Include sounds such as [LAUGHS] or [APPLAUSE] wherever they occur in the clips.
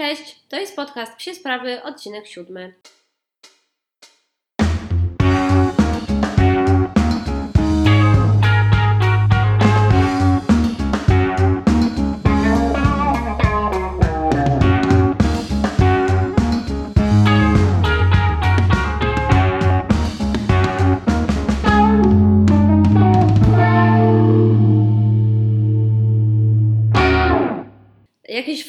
Cześć, to jest podcast Psie Sprawy, odcinek siódmy.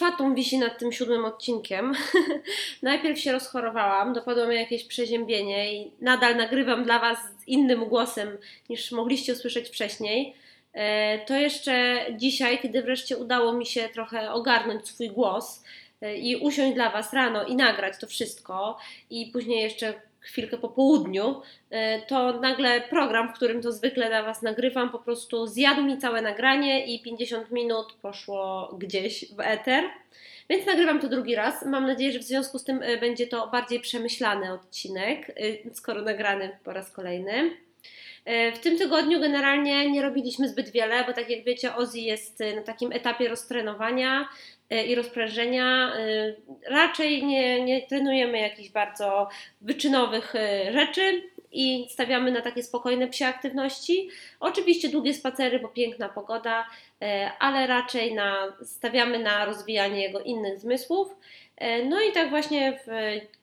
Fatum wisi nad tym siódmym odcinkiem. [LAUGHS] Najpierw się rozchorowałam, dopadło mnie jakieś przeziębienie i nadal nagrywam dla Was z innym głosem niż mogliście usłyszeć wcześniej. E, to jeszcze dzisiaj, kiedy wreszcie udało mi się trochę ogarnąć swój głos e, i usiąść dla Was rano i nagrać to wszystko, i później jeszcze chwilkę po południu, e, to nagle program, w którym to zwykle dla Was nagrywam, po prostu zjadł mi całe nagranie i 50 minut poszło gdzieś w eter. Więc nagrywam to drugi raz. Mam nadzieję, że w związku z tym e, będzie to bardziej przemyślany odcinek, e, skoro nagrany po raz kolejny. W tym tygodniu generalnie nie robiliśmy zbyt wiele, bo tak jak wiecie, Ozzy jest na takim etapie roztrenowania i rozprężenia. Raczej nie, nie trenujemy jakichś bardzo wyczynowych rzeczy i stawiamy na takie spokojne psie aktywności. Oczywiście długie spacery, bo piękna pogoda, ale raczej na, stawiamy na rozwijanie jego innych zmysłów. No i tak właśnie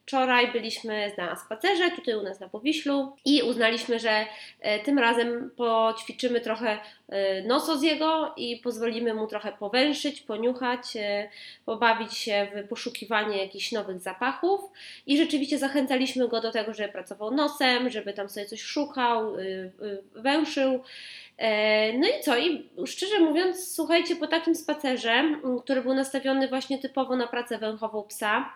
wczoraj byliśmy na spacerze tutaj u nas na Powiślu i uznaliśmy, że e, tym razem poćwiczymy trochę e, noso z jego i pozwolimy mu trochę powęszyć, poniuchać, e, pobawić się w poszukiwanie jakichś nowych zapachów i rzeczywiście zachęcaliśmy go do tego, żeby pracował nosem, żeby tam sobie coś szukał, węszył. No i co? I szczerze mówiąc, słuchajcie, po takim spacerze, który był nastawiony właśnie typowo na pracę węchową psa,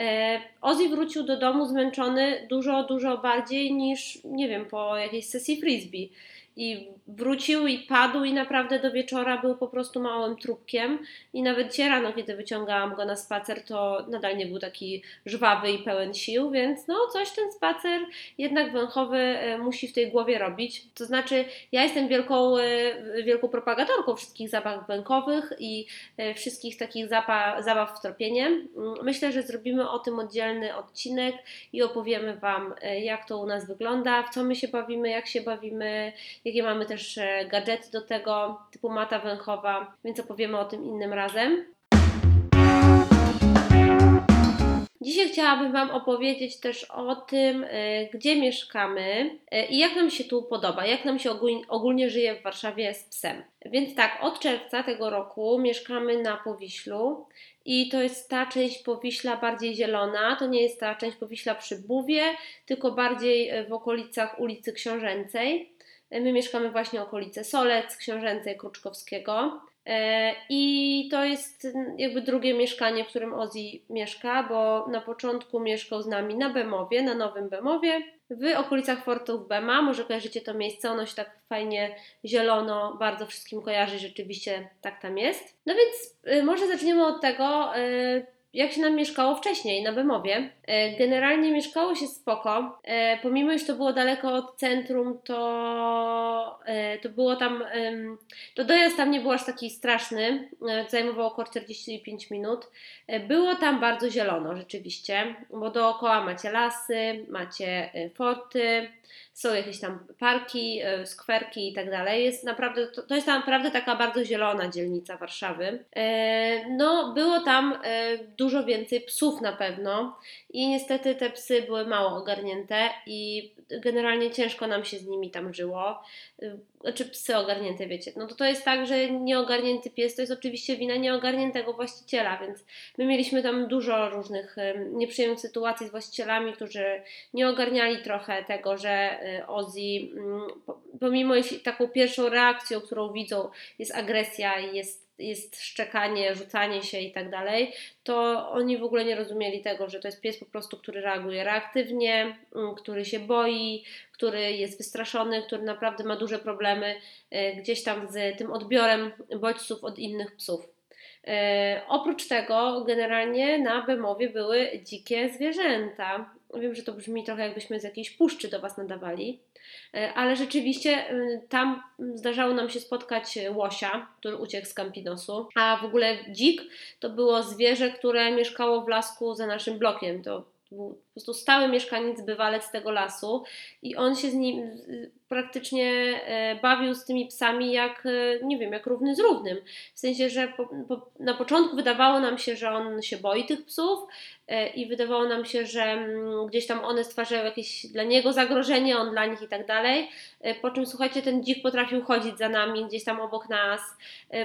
E, Ozzy wrócił do domu zmęczony dużo, dużo bardziej niż, nie wiem, po jakiejś sesji frisbee i wrócił i padł i naprawdę do wieczora był po prostu małym trupkiem i nawet dzisiaj rano, kiedy wyciągałam go na spacer, to nadal nie był taki żwawy i pełen sił, więc no coś ten spacer jednak węchowy e, musi w tej głowie robić. To znaczy ja jestem wielką, e, wielką propagatorką wszystkich zabaw węchowych i e, wszystkich takich zabaw, w tropienie. Mm, myślę, że zrobimy o tym oddzielny odcinek i opowiemy Wam jak to u nas wygląda, w co my się bawimy, jak się bawimy, jakie mamy też e, gadżety do tego, typu mata węchowa, więc opowiemy o tym innym razem. Dzisiaj chciałabym Wam opowiedzieć też o tym, e, gdzie mieszkamy e, i jak nam się tu podoba, jak nam się ogólnie żyje w Warszawie z psem. Więc tak, od czerwca tego roku mieszkamy na Powiślu i to jest ta część Powiśla bardziej zielona, to nie jest ta część Powiśla przy Buwie, tylko bardziej w okolicach ulicy Książęcej. My mieszkamy właśnie okolice Solec, Książęcej, Kruczkowskiego. E, I to jest jakby drugie mieszkanie, w którym Ozzy mieszka, bo na początku mieszkał z nami na Bemowie, na Nowym Bemowie, w okolicach Fortów Bema. Może kojarzycie to miejsce, ono się tak fajnie zielono, bardzo wszystkim kojarzy, rzeczywiście tak tam jest. No więc y, może zaczniemy od tego, y, jak się nam mieszkało wcześniej na Bemowie. E, generalnie mieszkało się spoko. E, pomimo, że to było daleko od centrum, to, e, to było tam. To dojazd tam nie był aż taki straszny. Zajmowało około 45 minut. Było tam bardzo zielono, rzeczywiście, bo dookoła macie lasy, macie forty, są jakieś tam parki, skwerki i tak dalej. Jest naprawdę, to, to jest naprawdę taka bardzo zielona dzielnica Warszawy. No, było tam dużo więcej psów na pewno i niestety te psy były mało ogarnięte i generalnie ciężko nam się z nimi tam żyło. Znaczy psy ogarnięte, wiecie. No to to jest tak, że nieogarnięty pies to jest oczywiście wina nieogarniętego właściciela, więc my mieliśmy tam dużo różnych nieprzyjemnych sytuacji z właścicielami, którzy nie ogarniali trochę tego, że y, Ozzy, mm, pomimo jeśli taką pierwszą reakcją, którą widzą jest agresja i jest jest szczekanie, rzucanie się i tak dalej, to oni w ogóle nie rozumieli tego, że to jest pies po prostu, który reaguje reaktywnie, mm, który się boi, który jest wystraszony, który naprawdę ma duże problemy e, gdzieś tam z tym odbiorem bodźców od innych psów. E, oprócz tego, generalnie na Bemowie były dzikie zwierzęta Wiem, że to brzmi trochę jakbyśmy z jakiejś puszczy do Was nadawali, ale rzeczywiście e, tam zdarzało nam się spotkać łosia, który uciekł z Campinosu, a w ogóle dzik to było zwierzę, które mieszkało w lasku za naszym blokiem. To był po prostu stały mieszkaniec, bywalec tego lasu i on się z nim praktycznie e, bawił z tymi psami jak, e, nie wiem, jak równy z równym. W sensie, że po, po, na początku wydawało nam się, że on się boi tych psów e, i wydawało nam się, że mm, gdzieś tam one stwarzają jakieś dla niego zagrożenie, on dla nich i tak dalej. Po czym, słuchajcie, ten dzik potrafił chodzić za nami, gdzieś tam obok nas,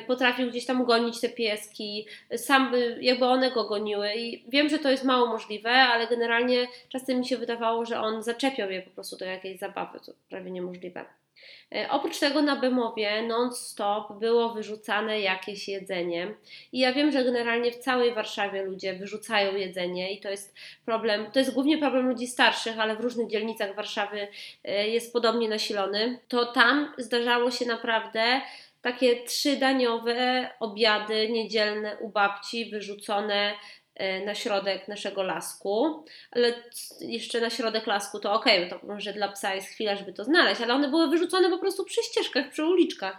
potrafił gdzieś tam gonić te pieski, sam jakby one go goniły i wiem, że to jest mało możliwe, ale generalnie czasem mi się wydawało, że on zaczepiał je po prostu do jakiejś zabawy, to prawie niemożliwe możliwe. E, oprócz tego na Bemowie non-stop było wyrzucane jakieś jedzenie. I ja wiem, że generalnie w całej Warszawie ludzie wyrzucają jedzenie i to jest problem, to jest głównie problem ludzi starszych, ale w różnych dzielnicach Warszawy e, jest podobnie nasilony. To tam zdarzało się naprawdę takie trzydaniowe obiady niedzielne u babci wyrzucone E, na środek naszego lasku, ale jeszcze na środek lasku to ok, to może dla psa jest chwila, żeby to znaleźć, ale one były wyrzucone po prostu przy ścieżkach, przy uliczkach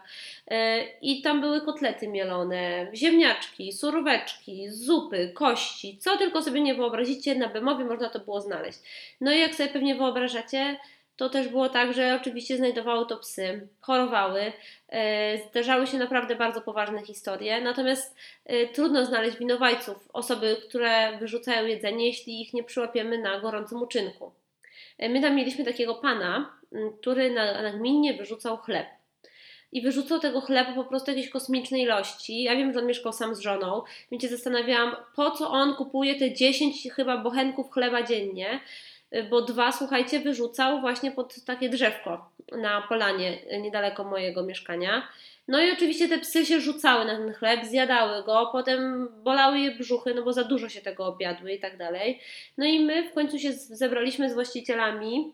e, i tam były kotlety mielone, ziemniaczki, suróweczki, zupy, kości, co tylko sobie nie wyobrazicie, na Bemowie można to było znaleźć. No i jak sobie pewnie wyobrażacie, to też było tak, że oczywiście znajdowały to psy, chorowały, e, zdarzały się naprawdę bardzo poważne historie, natomiast e, trudno znaleźć winowajców, osoby, które wyrzucają jedzenie, jeśli ich nie przyłapiemy na gorącym uczynku. E, my tam mieliśmy takiego pana, który nagminnie wyrzucał chleb. I wyrzucał tego chleba po prostu jakiejś kosmicznej ilości. Ja wiem, że on mieszkał sam z żoną, więc się zastanawiałam, po co on kupuje te 10 chyba bochenków chleba dziennie bo dwa, słuchajcie, wyrzucał właśnie pod takie drzewko na polanie niedaleko mojego mieszkania. No i oczywiście te psy się rzucały na ten chleb, zjadały go, potem bolały je brzuchy, no bo za dużo się tego obiadły i tak dalej. No i my w końcu się zebraliśmy z właścicielami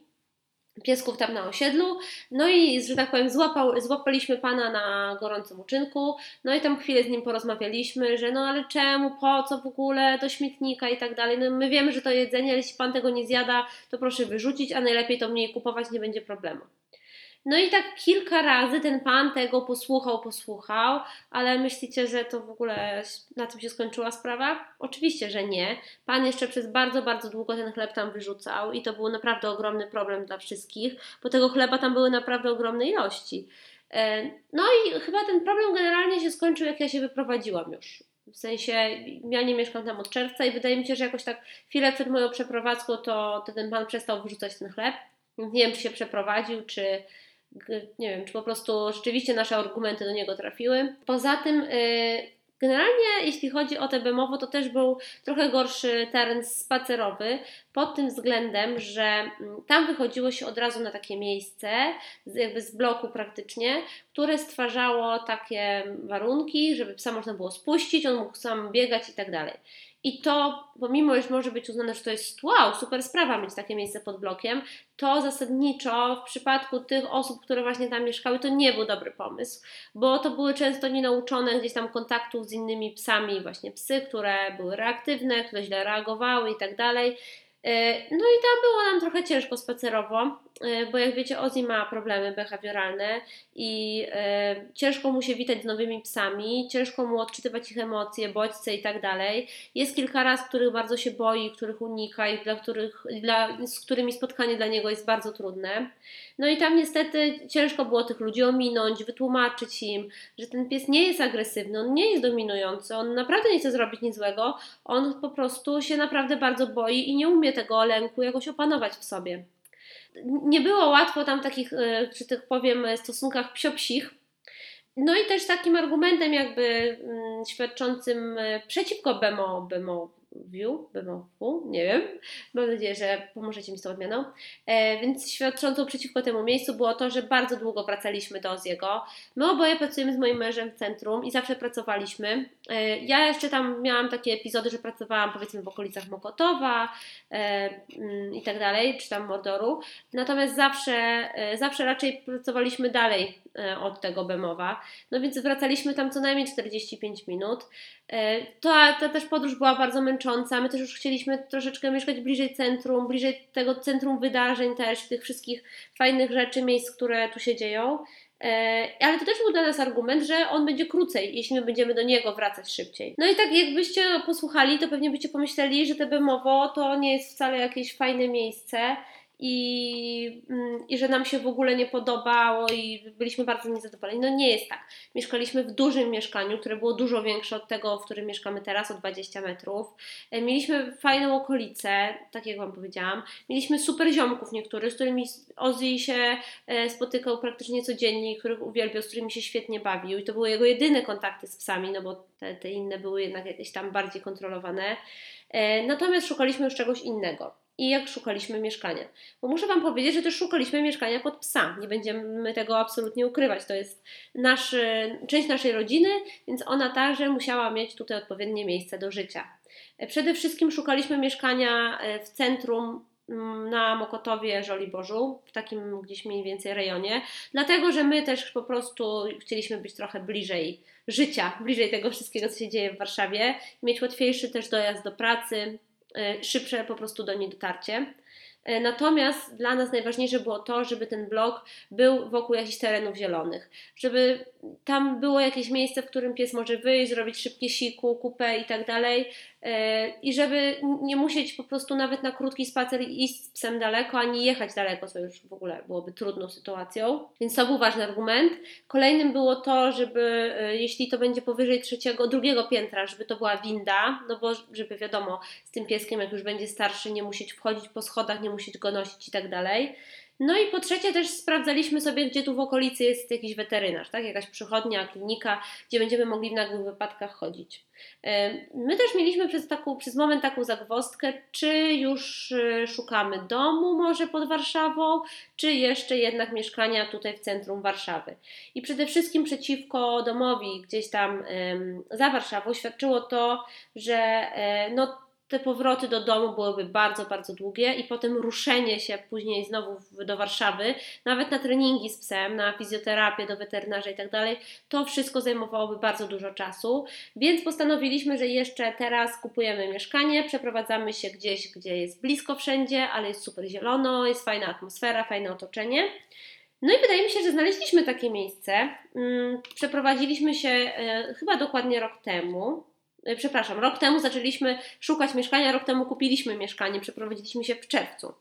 piesków tam na osiedlu. No i, że tak powiem, złapał, złapaliśmy pana na gorącym uczynku. No i tam chwilę z nim porozmawialiśmy, że no ale czemu, po co w ogóle do śmietnika i tak dalej. No my wiemy, że to jedzenie, ale jeśli pan tego nie zjada, to proszę wyrzucić, a najlepiej to mniej kupować, nie będzie problemu. No i tak kilka razy ten pan tego posłuchał, posłuchał, ale myślicie, że to w ogóle na tym się skończyła sprawa? Oczywiście, że nie. Pan jeszcze przez bardzo, bardzo długo ten chleb tam wyrzucał i to był naprawdę ogromny problem dla wszystkich, bo tego chleba tam były naprawdę ogromne ilości. E, no i chyba ten problem generalnie się skończył, jak ja się wyprowadziłam już. W sensie, ja nie mieszkam tam od czerwca i wydaje mi się, że jakoś tak chwilę przed moją przeprowadzką to, to ten pan przestał wyrzucać ten chleb. Nie wiem, czy się przeprowadził, czy, nie wiem, czy po prostu rzeczywiście nasze argumenty do niego trafiły. Poza tym, y, generalnie jeśli chodzi o te Bemowo, to też był trochę gorszy teren spacerowy, pod tym względem, że mm, tam wychodziło się od razu na takie miejsce, jakby z bloku praktycznie, które stwarzało takie warunki, żeby psa można było spuścić, on mógł sam biegać i tak dalej. I to, pomimo że może być uznane, że to jest wow, super sprawa mieć takie miejsce pod blokiem, to zasadniczo w przypadku tych osób, które właśnie tam mieszkały, to nie był dobry pomysł, bo to były często nienauczone gdzieś tam kontaktów z innymi psami, właśnie psy, które były reaktywne, które źle reagowały i tak dalej. E, no i tam było nam trochę ciężko spacerowo, bo jak wiecie, Ozzy ma problemy behawioralne i e, ciężko mu się witać z nowymi psami, ciężko mu odczytywać ich emocje, bodźce i tak dalej. Jest kilka raz, których bardzo się boi, których unika i dla których, dla, z którymi spotkanie dla niego jest bardzo trudne. No i tam niestety ciężko było tych ludzi ominąć, wytłumaczyć im, że ten pies nie jest agresywny, on nie jest dominujący, on naprawdę nie chce zrobić nic złego, on po prostu się naprawdę bardzo boi i nie umie tego lęku jakoś opanować w sobie. Nie było łatwo tam takich, e, że tak powiem, stosunkach psiopsich. No i też takim argumentem jakby mm, świadczącym e, przeciwko Bemo, Bemo View, BMW, nie wiem. Mam nadzieję, że pomożecie mi z tą odmianą. E, więc świadczącą przeciwko temu miejscu było to, że bardzo długo wracaliśmy do Oziego. My oboje pracujemy z moim mężem w centrum i zawsze pracowaliśmy. E, ja jeszcze tam miałam takie epizody, że pracowałam powiedzmy w okolicach Mokotowa e, mm, i tak dalej, czy tam Mordoru. Natomiast zawsze, e, zawsze raczej pracowaliśmy dalej od tego Bemowa. No więc wracaliśmy tam co najmniej 45 minut. To, ta też podróż była bardzo męcząca. My też już chcieliśmy troszeczkę mieszkać bliżej centrum, bliżej tego centrum wydarzeń też, tych wszystkich fajnych rzeczy, miejsc, które tu się dzieją. E, ale to też był dla nas argument, że on będzie krócej, jeśli my będziemy do niego wracać szybciej. No i tak jakbyście posłuchali, to pewnie byście pomyśleli, że te Bemowo to nie jest wcale jakieś fajne miejsce i, mm, i że nam się w ogóle nie podobało i byliśmy bardzo niezadowoleni. No nie jest tak. Mieszkaliśmy w dużym mieszkaniu, które było dużo większe od tego, w którym mieszkamy teraz, o 20 metrów. E, mieliśmy fajną okolicę, tak jak Wam powiedziałam. Mieliśmy super ziomków niektórych, z którymi Ozzy się e, spotykał praktycznie codziennie których uwielbiał, z którymi się świetnie bawił i to były jego jedyne kontakty z psami, no bo te, te inne były jednak jakieś tam bardziej kontrolowane. E, natomiast szukaliśmy już czegoś innego i jak szukaliśmy mieszkania. Bo muszę Wam powiedzieć, że też szukaliśmy mieszkania pod psa. Nie będziemy tego absolutnie ukrywać. To jest nasz, część naszej rodziny, więc ona także musiała mieć tutaj odpowiednie miejsce do życia. Przede wszystkim szukaliśmy mieszkania e, w centrum mm, na Mokotowie Żoliborzu, w takim gdzieś mniej więcej rejonie, dlatego że my też po prostu chcieliśmy być trochę bliżej życia, bliżej tego wszystkiego, co się dzieje w Warszawie, mieć łatwiejszy też dojazd do pracy, E, szybsze po prostu do niej dotarcie. E, natomiast dla nas najważniejsze było to, żeby ten blok był wokół jakichś terenów zielonych, żeby tam było jakieś miejsce, w którym pies może wyjść, zrobić szybkie siku, kupę i tak dalej, E, i żeby nie musieć po prostu nawet na krótki spacer iść z psem daleko, ani jechać daleko, co już w ogóle byłoby trudną sytuacją. Więc to był ważny argument. Kolejnym było to, żeby e, jeśli to będzie powyżej trzeciego, drugiego piętra, żeby to była winda, no bo żeby wiadomo, z tym pieskiem jak już będzie starszy, nie musieć wchodzić po schodach, nie musieć go nosić i tak dalej. No i po trzecie też sprawdzaliśmy sobie, gdzie tu w okolicy jest jakiś weterynarz, tak? jakaś przychodnia, klinika, gdzie będziemy mogli w nagłych wypadkach chodzić. My też mieliśmy przez, taką, przez moment taką zagwozdkę, czy już e, szukamy domu może pod Warszawą, czy jeszcze jednak mieszkania tutaj w centrum Warszawy. I przede wszystkim przeciwko domowi gdzieś tam za Warszawą świadczyło to, że e, no, te powroty do domu byłyby bardzo, bardzo długie i potem ruszenie się później znowu do Warszawy, nawet na treningi z psem, na fizjoterapię do weterynarza i tak dalej, to wszystko zajmowałoby bardzo dużo czasu, więc postanowiliśmy, że jeszcze teraz kupujemy mieszkanie, przeprowadzamy się gdzieś, gdzie jest blisko wszędzie, ale jest super zielono, jest fajna atmosfera, fajne otoczenie. No i wydaje mi się, że znaleźliśmy takie miejsce. Mm, przeprowadziliśmy się e, chyba dokładnie rok temu. E, przepraszam, rok temu zaczęliśmy szukać mieszkania, rok temu kupiliśmy mieszkanie, przeprowadziliśmy się w czerwcu.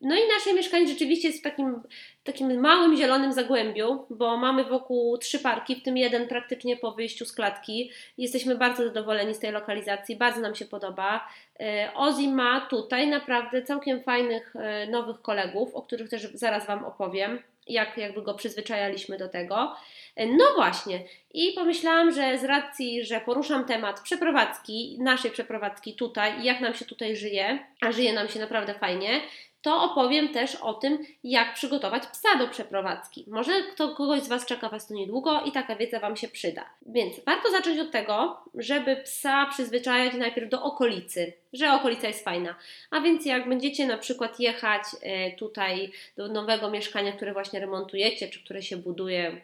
No i nasze mieszkanie rzeczywiście jest w takim, takim małym zielonym zagłębiu, bo mamy wokół trzy parki, w tym jeden praktycznie po wyjściu z klatki. Jesteśmy bardzo zadowoleni z tej lokalizacji, bardzo nam się podoba. E, Ozzy ma tutaj naprawdę całkiem fajnych e, nowych kolegów, o których też zaraz Wam opowiem jak jakby go przyzwyczajaliśmy do tego. No właśnie, i pomyślałam, że z racji, że poruszam temat przeprowadzki, naszej przeprowadzki tutaj jak nam się tutaj żyje, a żyje nam się naprawdę fajnie, to opowiem też o tym, jak przygotować psa do przeprowadzki. Może kto, kogoś z Was czeka Was to niedługo i taka wiedza Wam się przyda. Więc warto zacząć od tego, żeby psa przyzwyczajać najpierw do okolicy, że okolica jest fajna. A więc jak będziecie na przykład jechać e, tutaj do nowego mieszkania, które właśnie remontujecie, czy które się buduje,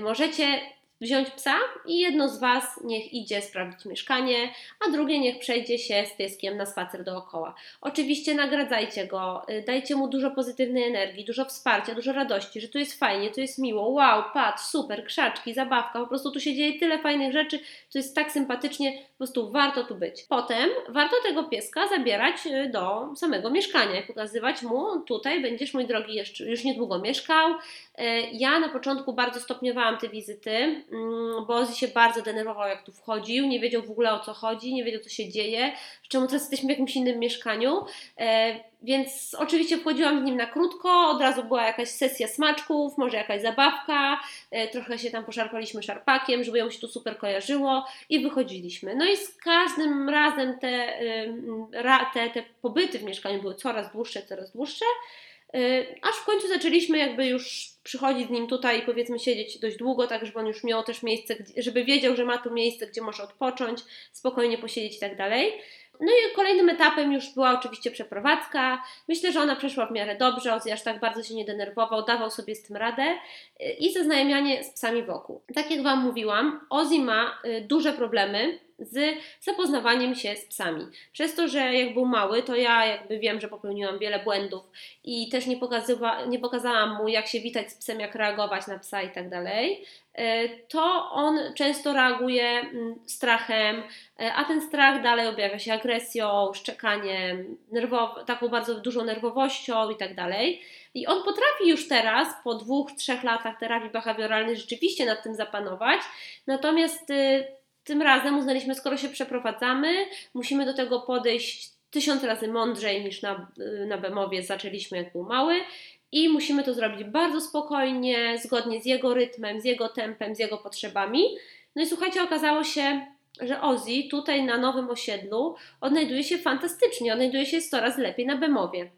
możecie wziąć psa i jedno z Was niech idzie sprawdzić mieszkanie, a drugie niech przejdzie się z pieskiem na spacer dookoła. Oczywiście nagradzajcie go, y, dajcie mu dużo pozytywnej energii, dużo wsparcia, dużo radości, że tu jest fajnie, tu jest miło, wow, patrz, super, krzaczki, zabawka, po prostu tu się dzieje tyle fajnych rzeczy, tu jest tak sympatycznie, po prostu warto tu być. Potem warto tego pieska zabierać y, do samego mieszkania i pokazywać mu, tutaj będziesz mój drogi jeszcze, już niedługo mieszkał. Y, ja na początku bardzo stopniowałam te wizyty, bo Ozzy się bardzo denerwował, jak tu wchodził, nie wiedział w ogóle o co chodzi, nie wiedział co się dzieje, czemu teraz jesteśmy w jakimś innym mieszkaniu. E, więc oczywiście wchodziłam z nim na krótko, od razu była jakaś sesja smaczków, może jakaś zabawka, e, trochę się tam poszarpaliśmy szarpakiem, żeby ją się tu super kojarzyło i wychodziliśmy. No i z każdym razem te, te, te pobyty w mieszkaniu były coraz dłuższe, coraz dłuższe. Y, aż w końcu zaczęliśmy jakby już przychodzić z nim tutaj i powiedzmy siedzieć dość długo, tak żeby on już miał też miejsce, żeby wiedział, że ma tu miejsce, gdzie może odpocząć, spokojnie posiedzieć i tak dalej. No i kolejnym etapem już była oczywiście przeprowadzka. Myślę, że ona przeszła w miarę dobrze, Ozzy aż tak bardzo się nie denerwował, dawał sobie z tym radę y, i zaznajamianie z psami wokół. Tak jak Wam mówiłam, Ozzy ma y, duże problemy z zapoznawaniem się z psami. Przez to, że jak był mały, to ja jakby wiem, że popełniłam wiele błędów i też nie, pokazywa, nie pokazałam mu, jak się witać z psem, jak reagować na psa i tak dalej. E, to on często reaguje mm, strachem, e, a ten strach dalej objawia się agresją, szczekaniem, nerwow- taką bardzo dużą nerwowością i tak dalej. I on potrafi już teraz, po dwóch, trzech latach terapii behawioralnej, rzeczywiście nad tym zapanować. Natomiast y, tym razem uznaliśmy, skoro się przeprowadzamy, musimy do tego podejść tysiąc razy mądrzej niż na, y, na Bemowie zaczęliśmy, jak był mały. I musimy to zrobić bardzo spokojnie, zgodnie z jego rytmem, z jego tempem, z jego potrzebami. No i słuchajcie, okazało się, że Ozzy tutaj na nowym osiedlu odnajduje się fantastycznie, odnajduje się 100 razy lepiej na Bemowie.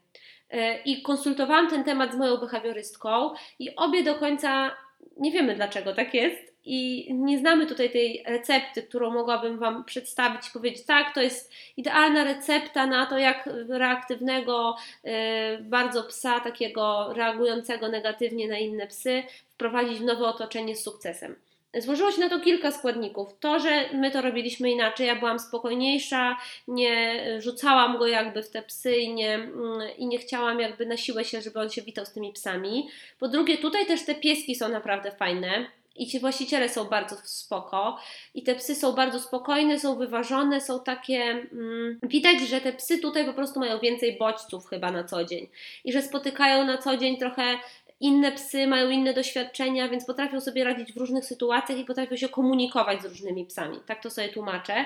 E, I konsultowałam ten temat z moją behawiorystką, i obie do końca nie wiemy, dlaczego tak jest. I nie znamy tutaj tej recepty, którą mogłabym Wam przedstawić i powiedzieć, tak, to jest idealna recepta na to, jak reaktywnego, e, bardzo psa, takiego reagującego negatywnie na inne psy, wprowadzić w nowe otoczenie z sukcesem. Złożyło się na to kilka składników. To, że my to robiliśmy inaczej, ja byłam spokojniejsza, nie rzucałam go jakby w te psy i nie, mm, i nie chciałam jakby na siłę się, żeby on się witał z tymi psami. Po drugie, tutaj też te pieski są naprawdę fajne. I ci właściciele są bardzo spoko, i te psy są bardzo spokojne, są wyważone, są takie. Mm, widać, że te psy tutaj po prostu mają więcej bodźców chyba na co dzień i że spotykają na co dzień trochę inne psy mają inne doświadczenia, więc potrafią sobie radzić w różnych sytuacjach i potrafią się komunikować z różnymi psami. Tak to sobie tłumaczę.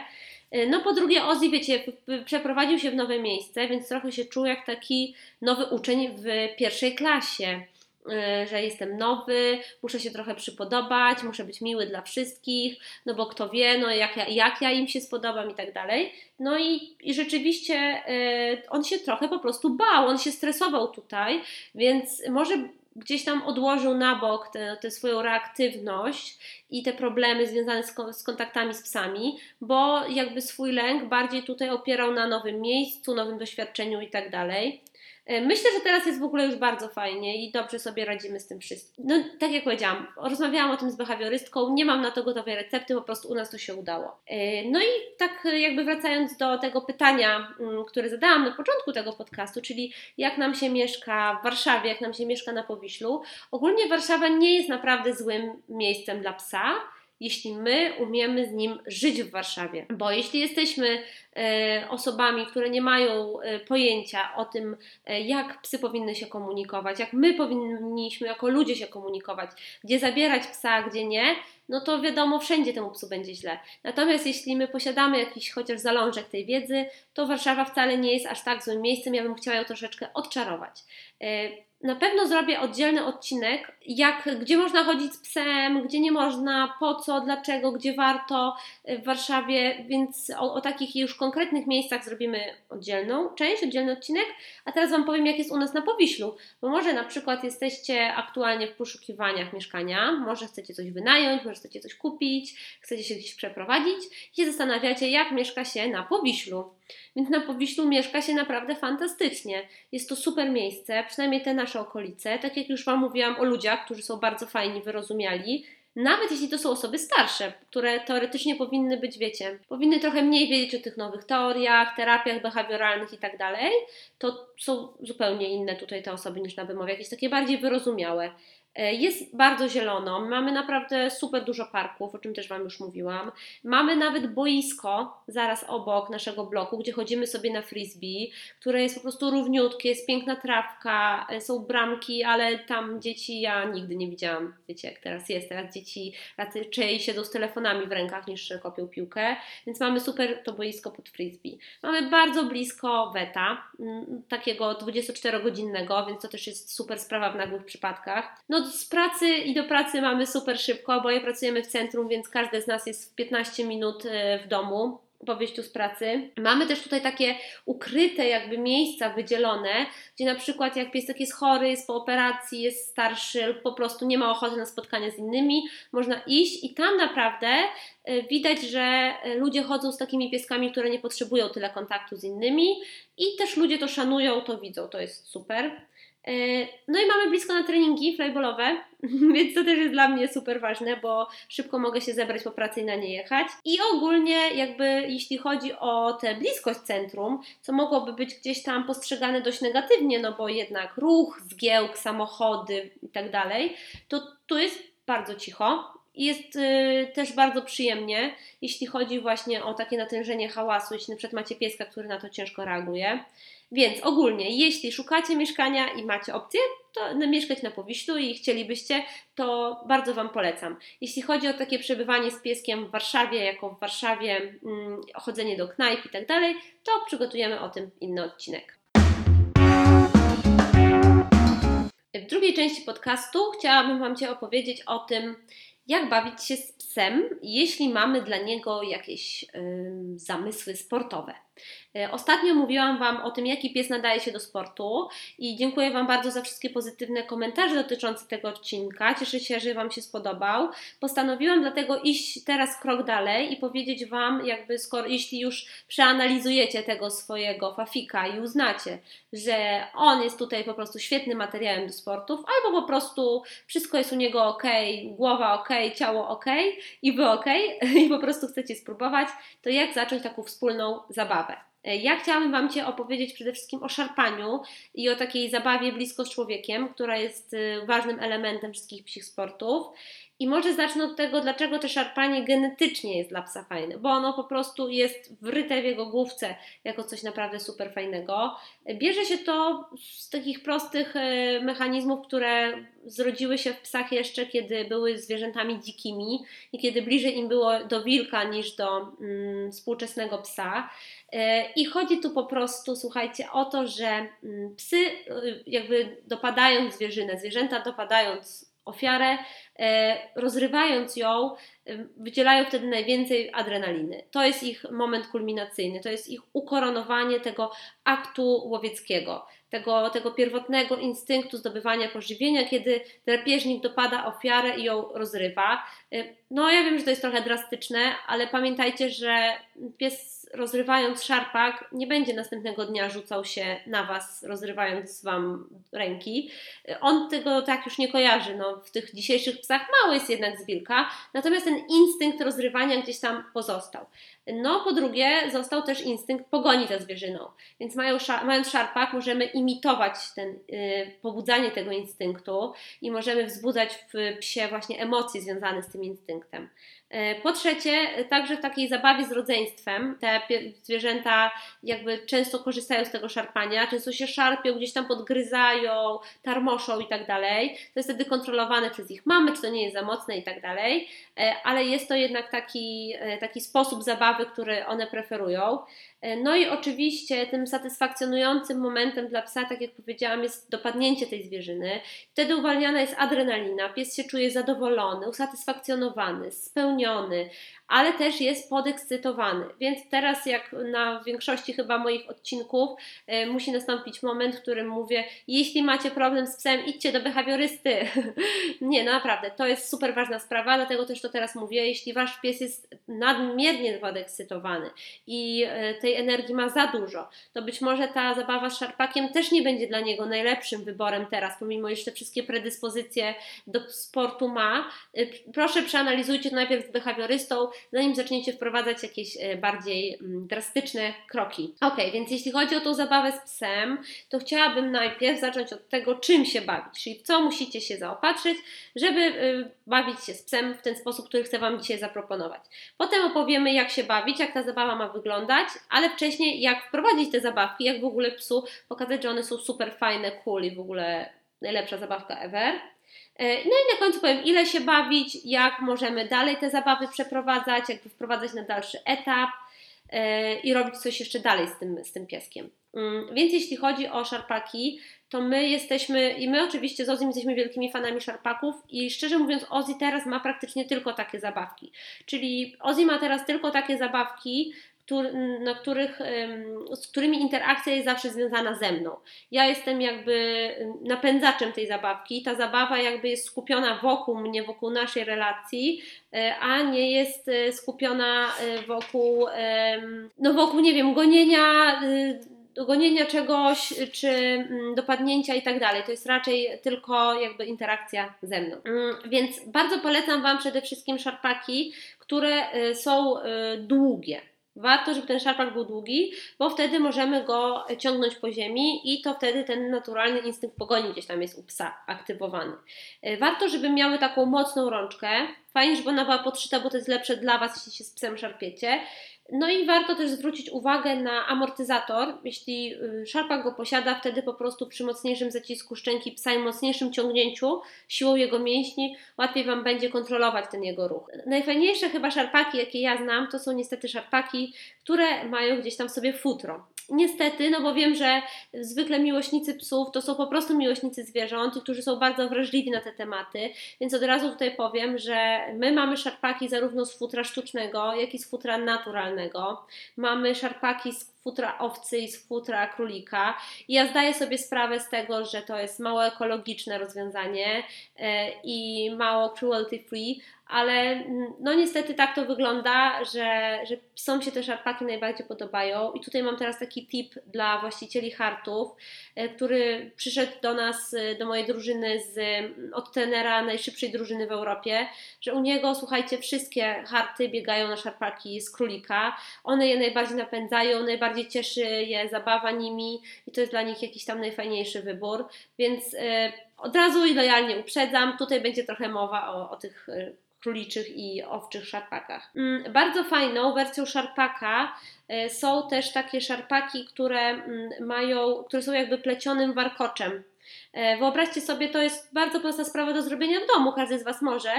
Y, no po drugie, Ozzy, wiecie, przeprowadził się w nowe miejsce, więc trochę się czuł jak taki nowy uczeń w pierwszej klasie że jestem nowy, muszę się trochę przypodobać, muszę być miły dla wszystkich, no bo kto wie, no jak ja, jak ja im się spodobam i tak dalej. No i, i rzeczywiście y, on się trochę po prostu bał, on się stresował tutaj, więc może gdzieś tam odłożył na bok tę swoją reaktywność i te problemy związane z, z, kontaktami z psami, bo jakby swój lęk bardziej tutaj opierał na nowym miejscu, nowym doświadczeniu i tak dalej. E, myślę, że teraz jest w ogóle już bardzo fajnie i dobrze sobie radzimy z tym wszystkim. No, tak jak powiedziałam, rozmawiałam o tym z behawiorystką, nie mam na to gotowej recepty, po prostu u nas to się udało. E, no i tak jakby wracając do tego pytania, mm, które zadałam na początku tego podcastu, czyli jak nam się mieszka w Warszawie, jak nam się mieszka na Powiślu. Ogólnie Warszawa nie jest naprawdę złym miejscem dla psa jeśli my umiemy z nim żyć w Warszawie. Bo jeśli jesteśmy e, osobami, które nie mają e, pojęcia o tym, e, jak psy powinny się komunikować, jak my powinniśmy jako ludzie się komunikować, gdzie zabierać psa, gdzie nie, no to wiadomo, wszędzie temu psu będzie źle. Natomiast jeśli my posiadamy jakiś chociaż zalążek tej wiedzy, to Warszawa wcale nie jest aż tak złym miejscem. Ja bym chciała ją troszeczkę odczarować. Na pewno zrobię oddzielny odcinek, jak, gdzie można chodzić z psem, gdzie nie można, po co, dlaczego, gdzie warto w Warszawie, więc o, o, takich już konkretnych miejscach zrobimy oddzielną część, oddzielny odcinek. A teraz Wam powiem, jak jest u nas na Powiślu, bo może na przykład jesteście aktualnie w poszukiwaniach mieszkania, może chcecie coś wynająć, może chcecie coś kupić, chcecie się gdzieś przeprowadzić i się zastanawiacie, jak mieszka się na Powiślu. Więc na Powiślu mieszka się naprawdę fantastycznie. Jest to super miejsce, przynajmniej te nasze okolice. Tak jak już Wam mówiłam o ludziach, którzy są bardzo fajni, wyrozumiali. Nawet jeśli to są osoby starsze, które teoretycznie powinny być, wiecie, powinny trochę mniej wiedzieć o tych nowych teoriach, terapiach behawioralnych i tak dalej, to są zupełnie inne tutaj te osoby niż na wymowie, jakieś takie bardziej wyrozumiałe. E, jest bardzo zielono, mamy naprawdę super dużo parków, o czym też Wam już mówiłam. Mamy nawet boisko zaraz obok naszego bloku, gdzie chodzimy sobie na frisbee, które jest po prostu równiutkie, jest piękna trawka, e, są bramki, ale tam dzieci ja nigdy nie widziałam. Wiecie, jak teraz jest, teraz dzieci raczej siedzą z telefonami w rękach niż kopią piłkę, więc mamy super to boisko pod frisbee. Mamy bardzo blisko weta, takiego 24-godzinnego, więc to też jest super sprawa w nagłych przypadkach. No z pracy i do pracy mamy super szybko, oboje pracujemy w centrum, więc każdy z nas jest w 15 minut e, w domu po wyjściu z pracy. Mamy też tutaj takie ukryte jakby miejsca wydzielone, gdzie na przykład jak piesek jest chory, jest po operacji, jest starszy lub po prostu nie ma ochoty na spotkanie z innymi, można iść i tam naprawdę e, widać, że e, ludzie chodzą z takimi pieskami, które nie potrzebują tyle kontaktu z innymi i też ludzie to szanują, to widzą, to jest super. E, no i mamy blisko na treningi flyballowe, [LAUGHS] więc to też jest dla mnie super ważne, bo szybko mogę się zebrać po pracy i na nie jechać. I ogólnie jakby jeśli chodzi o tę bliskość centrum, co mogłoby być gdzieś tam postrzegane dość negatywnie, no bo jednak ruch, zgiełk, samochody i tak dalej, to tu jest bardzo cicho. Jest y, też bardzo przyjemnie, jeśli chodzi właśnie o takie natężenie hałasu, jeśli na przykład macie pieska, który na to ciężko reaguje. Więc ogólnie, jeśli szukacie mieszkania i macie opcję, to mieszkać na Powiślu i chcielibyście, to bardzo Wam polecam. Jeśli chodzi o takie przebywanie z pieskiem w Warszawie, jako w Warszawie mm, chodzenie do knajp i tak dalej, to przygotujemy o tym inny odcinek. W drugiej części podcastu chciałabym Wam Cię opowiedzieć o tym, jak bawić się z psem, jeśli mamy dla niego jakieś zamysły sportowe. E, ostatnio mówiłam Wam o tym, jaki pies nadaje się do sportu i dziękuję Wam bardzo za wszystkie pozytywne komentarze dotyczące tego odcinka. Cieszę się, że Wam się spodobał. Postanowiłam dlatego iść teraz krok dalej i powiedzieć Wam, jakby skoro, jeśli już przeanalizujecie tego swojego fafika i uznacie, że on jest tutaj po prostu świetnym materiałem do sportów, albo po prostu wszystko jest u niego ok, głowa ok, ciało ok i Wy ok [LAUGHS] i po prostu chcecie spróbować, to jak zacząć taką wspólną zabawę. E, ja chciałabym Wam Cię opowiedzieć przede wszystkim o szarpaniu i o takiej zabawie blisko z człowiekiem, która jest y, ważnym elementem wszystkich psich sportów. I może zacznę od tego, dlaczego to szarpanie genetycznie jest dla psa fajne, bo ono po prostu jest wryte w jego główce jako coś naprawdę super fajnego. Bierze się to z takich prostych e, mechanizmów, które zrodziły się w psach jeszcze, kiedy były zwierzętami dzikimi i kiedy bliżej im było do wilka niż do mm, współczesnego psa. E, I chodzi tu po prostu, słuchajcie, o to, że mm, psy, y, jakby dopadając zwierzynę, zwierzęta dopadając ofiarę, e, rozrywając ją, e, wydzielają wtedy najwięcej adrenaliny. To jest ich moment kulminacyjny, to jest ich ukoronowanie tego aktu łowieckiego, tego, tego pierwotnego instynktu zdobywania pożywienia, kiedy drapieżnik dopada ofiarę i ją rozrywa. E, no, ja wiem, że to jest trochę drastyczne, ale pamiętajcie, że pies rozrywając szarpak, nie będzie następnego dnia rzucał się na Was, rozrywając Wam ręki. On tego tak już nie kojarzy. No, w tych dzisiejszych psach mały jest jednak z wilka, natomiast ten instynkt rozrywania gdzieś tam pozostał. No, po drugie, został też instynkt pogoni za zwierzyną. Więc mają, mając szarpak, możemy imitować ten, yy, pobudzanie tego instynktu i możemy wzbudzać w psie właśnie emocje związane z tym instynktem. E, po trzecie, także w takiej zabawie z rodzeństwem, te zwierzęta jakby często korzystają z tego szarpania, często się szarpią, gdzieś tam podgryzają, tarmoszą i tak dalej. To jest wtedy kontrolowane przez ich mamy, czy to nie jest za mocne i tak dalej, e, ale jest to jednak taki, taki sposób zabawy, który one preferują. No i oczywiście tym satysfakcjonującym momentem dla psa, tak jak powiedziałam, jest dopadnięcie tej zwierzyny. Wtedy uwalniana jest adrenalina, pies się czuje zadowolony, usatysfakcjonowany, spełniony, ale też jest podekscytowany. Więc teraz, jak na większości chyba moich odcinków, e, musi nastąpić moment, w którym mówię: jeśli macie problem z psem, idźcie do behawiorysty. [LAUGHS] Nie, no naprawdę, to jest super ważna sprawa, dlatego też to teraz mówię. Jeśli wasz pies jest nadmiernie podekscytowany i e, tej energii ma za dużo, to być może ta zabawa z szarpakiem też nie będzie dla niego najlepszym wyborem teraz, pomimo jeszcze wszystkie predyspozycje do sportu ma. E, proszę przeanalizujcie to najpierw z behawiorystą, zanim zaczniecie wprowadzać jakieś e, bardziej mm, drastyczne kroki. Ok, więc jeśli chodzi o tą zabawę z psem, to chciałabym najpierw zacząć od tego, czym się bawić, czyli w co musicie się zaopatrzyć, żeby e, bawić się z psem w ten sposób, który chcę Wam dzisiaj zaproponować. Potem opowiemy, jak się bawić, jak ta zabawa ma wyglądać, ale wcześniej jak wprowadzić te zabawki, jak w ogóle psu pokazać, że one są super fajne, cool i w ogóle najlepsza zabawka ever. E, no i na końcu powiem, ile się bawić, jak możemy dalej te zabawy przeprowadzać, jak wprowadzać na dalszy etap e, i robić coś jeszcze dalej z tym, z tym pieskiem. Mm, więc jeśli chodzi o szarpaki, to my jesteśmy, i my oczywiście z Ozim jesteśmy wielkimi fanami szarpaków i szczerze mówiąc Ozzy teraz ma praktycznie tylko takie zabawki. Czyli Ozzy ma teraz tylko takie zabawki, na których, z którymi interakcja jest zawsze związana ze mną. Ja jestem jakby napędzaczem tej zabawki. Ta zabawa jakby jest skupiona wokół mnie, wokół naszej relacji, e, a nie jest e, skupiona e, wokół, no wokół, nie wiem, gonienia do gonienia czegoś, czy mm, dopadnięcia i tak dalej. To jest raczej tylko jakby interakcja ze mną. Mm, więc bardzo polecam Wam przede wszystkim szarpaki, które są długie. Warto, żeby ten szarpak był długi, bo wtedy możemy go ciągnąć po ziemi i to wtedy ten naturalny instynkt pogoni gdzieś tam jest u psa aktywowany. Y, warto, żeby miały taką mocną rączkę. Fajnie, żeby ona była podszyta, bo to jest lepsze dla Was, jeśli się z psem szarpiecie. No i warto też zwrócić uwagę na amortyzator. Jeśli y, szarpak go posiada, wtedy po prostu przy mocniejszym zacisku szczęki psa i mocniejszym ciągnięciu siłą jego mięśni łatwiej Wam będzie kontrolować ten jego ruch. Najfajniejsze chyba szarpaki, jakie ja znam, to są niestety szarpaki, które mają gdzieś tam sobie futro. Niestety, no bo wiem, że zwykle miłośnicy psów to są po prostu miłośnicy zwierząt, którzy są bardzo wrażliwi na te tematy, więc od razu tutaj powiem, że my mamy szarpaki zarówno z futra sztucznego, jak i z futra naturalnego. Mamy szarpaki z futra owcy i z futra królika. I ja zdaję sobie sprawę z tego, że to jest mało ekologiczne rozwiązanie e, i mało cruelty free, ale mm, no niestety tak to wygląda, że, że psom się te szarpaki najbardziej podobają. I tutaj mam teraz taki tip dla właścicieli hartów, e, który przyszedł do nas, e, do mojej drużyny z, mm, od tenera najszybszej drużyny w Europie, że u niego, słuchajcie, wszystkie harty biegają na szarpaki z królika. One je najbardziej napędzają, najbardziej cieszy je zabawa nimi i to jest dla nich jakiś tam najfajniejszy wybór, więc e, od razu i lojalnie uprzedzam, tutaj będzie trochę mowa o, o tych króliczych i owczych szarpakach. Mm, bardzo fajną wersją szarpaka e, są też takie szarpaki, które mm, mają, które są jakby plecionym warkoczem. E, wyobraźcie sobie, to jest bardzo prosta sprawa do zrobienia w domu, każdy z Was może.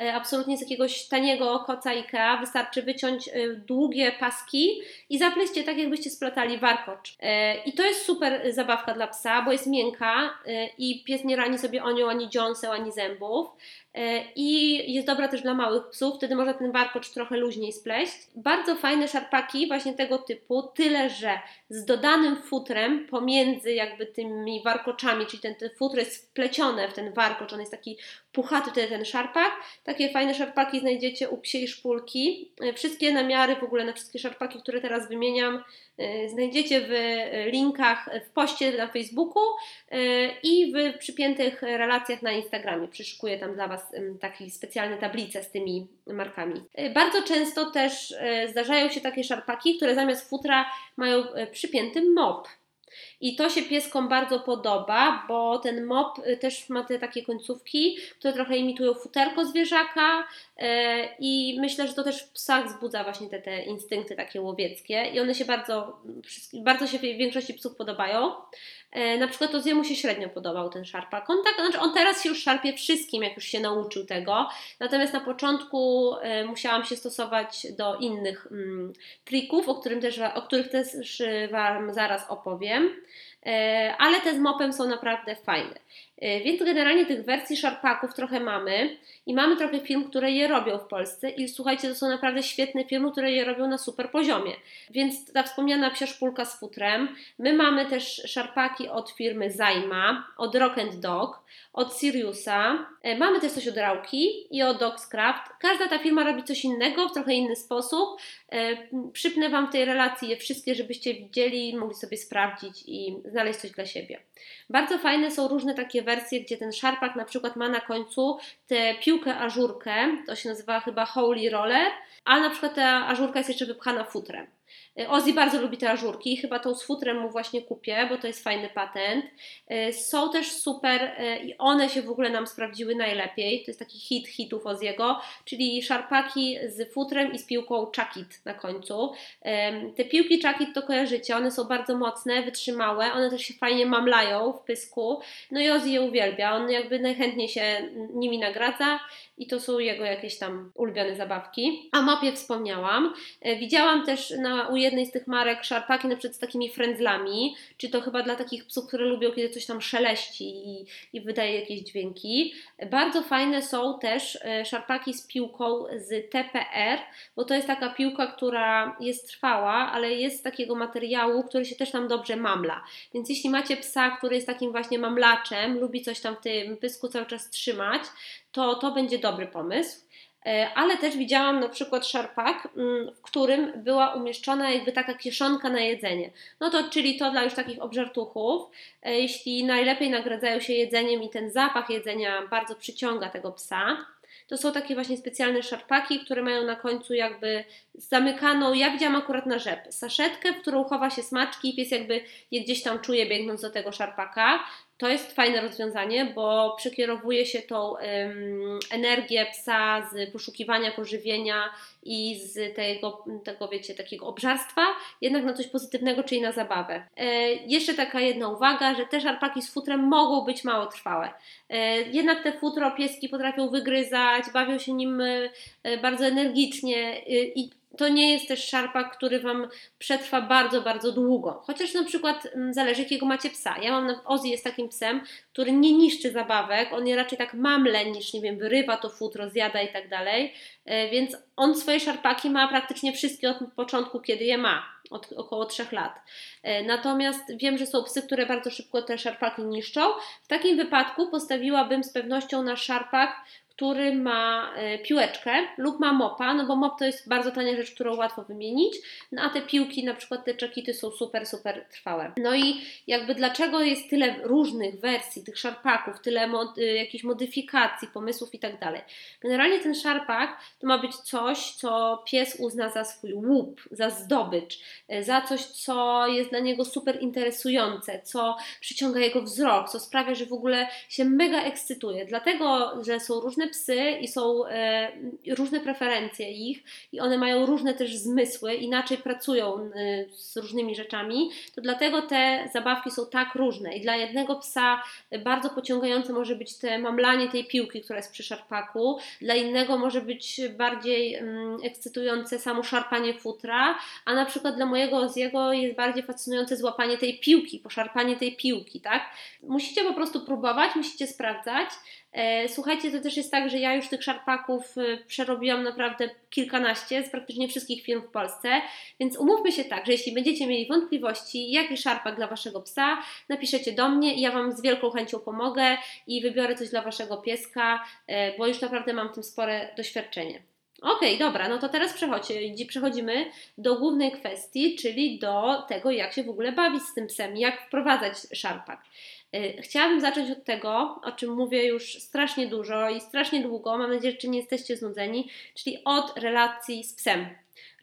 E, absolutnie z jakiegoś taniego koca IKEA wystarczy wyciąć długie paski i zapleście tak, jakbyście splatali warkocz. I to jest super zabawka dla psa, bo jest miękka i pies nie rani sobie o nią ani dziąseł, ani zębów. E, i jest dobra też dla małych psów, wtedy można ten warkocz trochę luźniej spleść. Bardzo fajne szarpaki właśnie tego typu, tyle że z dodanym futrem pomiędzy jakby tymi warkoczami, czyli ten, ten futro jest wplecione w ten warkocz, on jest taki puchaty ten szarpak. Takie fajne szarpaki znajdziecie u psiej szpulki. E, wszystkie namiary w ogóle na wszystkie szarpaki, które teraz wymieniam, e, znajdziecie w linkach w poście na Facebooku i w przypiętych relacjach na Instagramie. Przyszykuję tam dla Was takie specjalne tablice z tymi markami. E, bardzo często też e, zdarzają się takie szarpaki, które zamiast futra mają e, przypięty mop. I to się pieskom bardzo podoba, bo ten mop też ma te takie końcówki, które trochę imitują futerko zwierzaka i myślę, że to też w psach wzbudza właśnie te, te instynkty takie łowieckie i one się bardzo, bardzo się w większości psów podobają. E, na przykład to jemu się średnio podobał ten szarpak. On, tak, znaczy on teraz się już szarpie wszystkim, jak już się nauczył tego. Natomiast na początku e, musiałam się stosować do innych mm, trików, o, którym też, o których też Wam zaraz opowiem. E, ale te z mopem są naprawdę fajne. E, więc generalnie tych wersji szarpaków trochę mamy i mamy trochę firm, które je robią w Polsce i słuchajcie, to są naprawdę świetne firmy, które je robią na super poziomie. Więc ta wspomniana psia szpulka z futrem. My mamy też szarpaki od firmy Zajma, od Rock Dog, od Siriusa. E, mamy też coś od Rauki i od Dogscraft. Każda ta firma robi coś innego, w trochę inny sposób. Przypnę Wam w tej relacji je wszystkie, żebyście widzieli, mogli sobie sprawdzić i znaleźć coś dla siebie. Bardzo fajne są różne takie wersje, gdzie ten szarpak na przykład ma na końcu tę piłkę ażurkę, to się nazywa chyba Holy Roller, a na przykład ta ażurka jest jeszcze wypchana futrem. Y, Ozzy bardzo lubi te ażurki, chyba tą z futrem mu właśnie kupię, bo to jest fajny patent. Y, są też super y, i one się w ogóle nam sprawdziły najlepiej. To jest taki hit hitów Oziego, czyli szarpaki z futrem i z piłką Chuckit na końcu. Te piłki Chuckit to kojarzycie, one są bardzo mocne, wytrzymałe, one też się fajnie mamlają w pysku. No i Ozzy je uwielbia, on jakby najchętniej się nimi nagradza i to są jego jakieś tam ulubione zabawki. A mapie wspomniałam. Widziałam też na, u jednej z tych marek szarpaki na przykład z takimi frędzlami, czy to chyba dla takich psów, które lubią, kiedy coś tam szeleści i, i wydaje jakieś dźwięki. Bardzo fajne są też e, szarpaki z piłką z TPR, bo to jest taka piłka, która jest trwała, ale jest z takiego materiału, który się też tam dobrze mamla. Więc jeśli macie psa, który jest takim właśnie mamlaczem, lubi coś tam w tym pysku cały czas trzymać, to to będzie dobry pomysł. E, ale też widziałam na przykład szarpak, mm, w którym była umieszczona jakby taka kieszonka na jedzenie. No to czyli to dla już takich obżartuchów. E, jeśli najlepiej nagradzają się jedzeniem i ten zapach jedzenia bardzo przyciąga tego psa, to są takie właśnie specjalne szarpaki, które mają na końcu jakby zamykaną, ja widziałam akurat na rzep, saszetkę, w którą chowa się smaczki i pies jakby je gdzieś tam czuje biegnąc do tego szarpaka. To jest fajne rozwiązanie, bo przekierowuje się tą energię psa z poszukiwania pożywienia i z tego, tego, wiecie, takiego obżarstwa, jednak na coś pozytywnego, czyli na zabawę. E, jeszcze taka jedna uwaga, że te szarpaki z futrem mogą być mało trwałe. E, jednak te futro pieski potrafią wygryzać, bawią się nim e, bardzo energicznie i to nie jest też szarpak, który Wam przetrwa bardzo, bardzo długo. Chociaż na przykład mm, zależy, jakiego macie psa. Ja mam, Ozzy jest takim psem, który nie niszczy zabawek, on je raczej tak mamle niż, nie wiem, wyrywa to futro, zjada i tak dalej. E, więc on swoje szarpaki ma praktycznie wszystkie od początku, kiedy je ma, od około 3 lat. E, natomiast wiem, że są psy, które bardzo szybko te szarpaki niszczą. W takim wypadku postawiłabym z pewnością na szarpak, który ma e, piłeczkę lub ma mopa, no bo mop to jest bardzo tania rzecz, którą łatwo wymienić, no a te piłki, na przykład te czekity są super, super trwałe. No i jakby dlaczego jest tyle różnych wersji tych szarpaków, tyle mod, y, jakichś modyfikacji, pomysłów i tak dalej. Generalnie ten szarpak to ma być coś, co pies uzna za swój łup, za zdobycz, e, za coś, co jest dla niego super interesujące, co przyciąga jego wzrok, co sprawia, że w ogóle się mega ekscytuje. Dlatego, że są różne psy i są e, różne preferencje ich i one mają różne też zmysły, inaczej pracują e, z różnymi rzeczami, to dlatego te zabawki są tak różne. I dla jednego psa bardzo pociągające może być te mamlanie tej piłki, która jest przy szarpaku, dla innego może być bardziej mm, ekscytujące samo szarpanie futra, a na przykład dla mojego z jego jest bardziej fascynujące złapanie tej piłki, poszarpanie tej piłki, tak? Musicie po prostu próbować, musicie sprawdzać, E, słuchajcie, to też jest tak, że ja już tych szarpaków e, przerobiłam naprawdę kilkanaście z praktycznie wszystkich firm w Polsce, więc umówmy się tak, że jeśli będziecie mieli wątpliwości, jaki szarpak dla Waszego psa, napiszecie do mnie i ja Wam z wielką chęcią pomogę i wybiorę coś dla Waszego pieska, e, bo już naprawdę mam w tym spore doświadczenie. Okej, okay, dobra, no to teraz przechodzimy do głównej kwestii, czyli do tego, jak się w ogóle bawić z tym psem, jak wprowadzać szarpak. Y, chciałabym zacząć od tego, o czym mówię już strasznie dużo i strasznie długo, mam nadzieję, że nie jesteście znudzeni, czyli od relacji z psem.